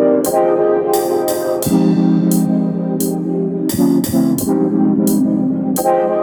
Thank you.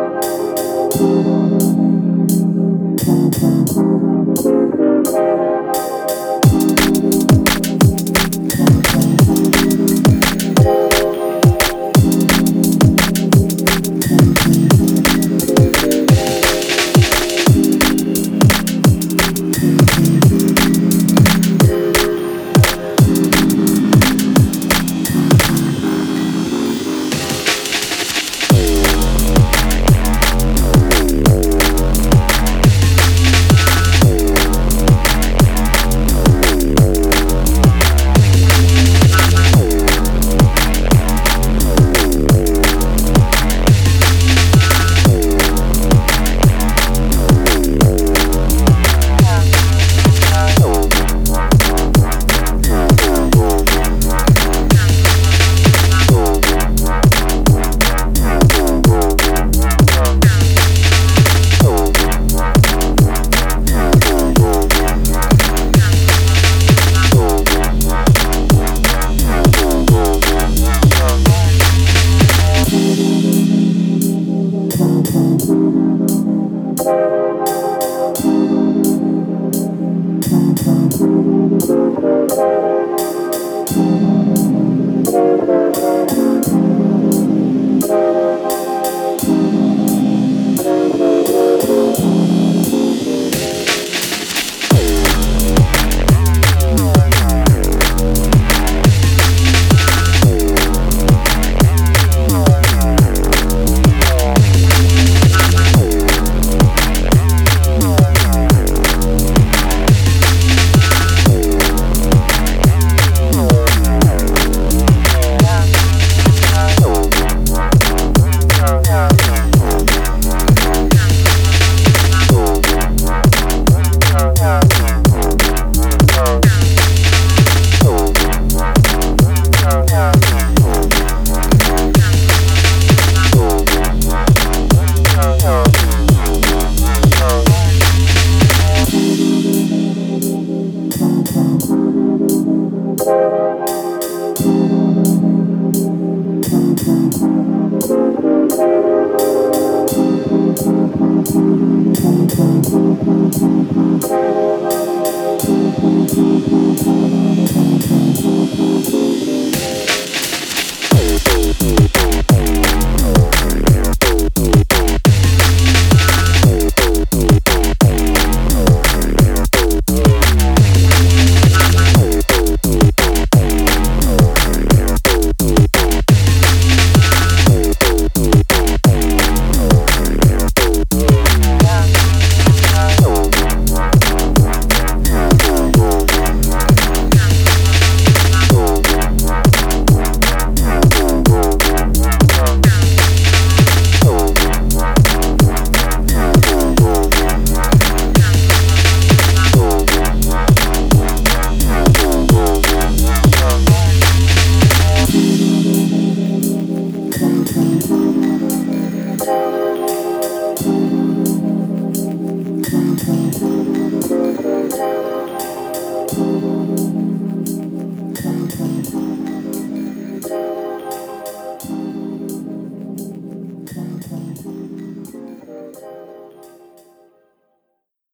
Thank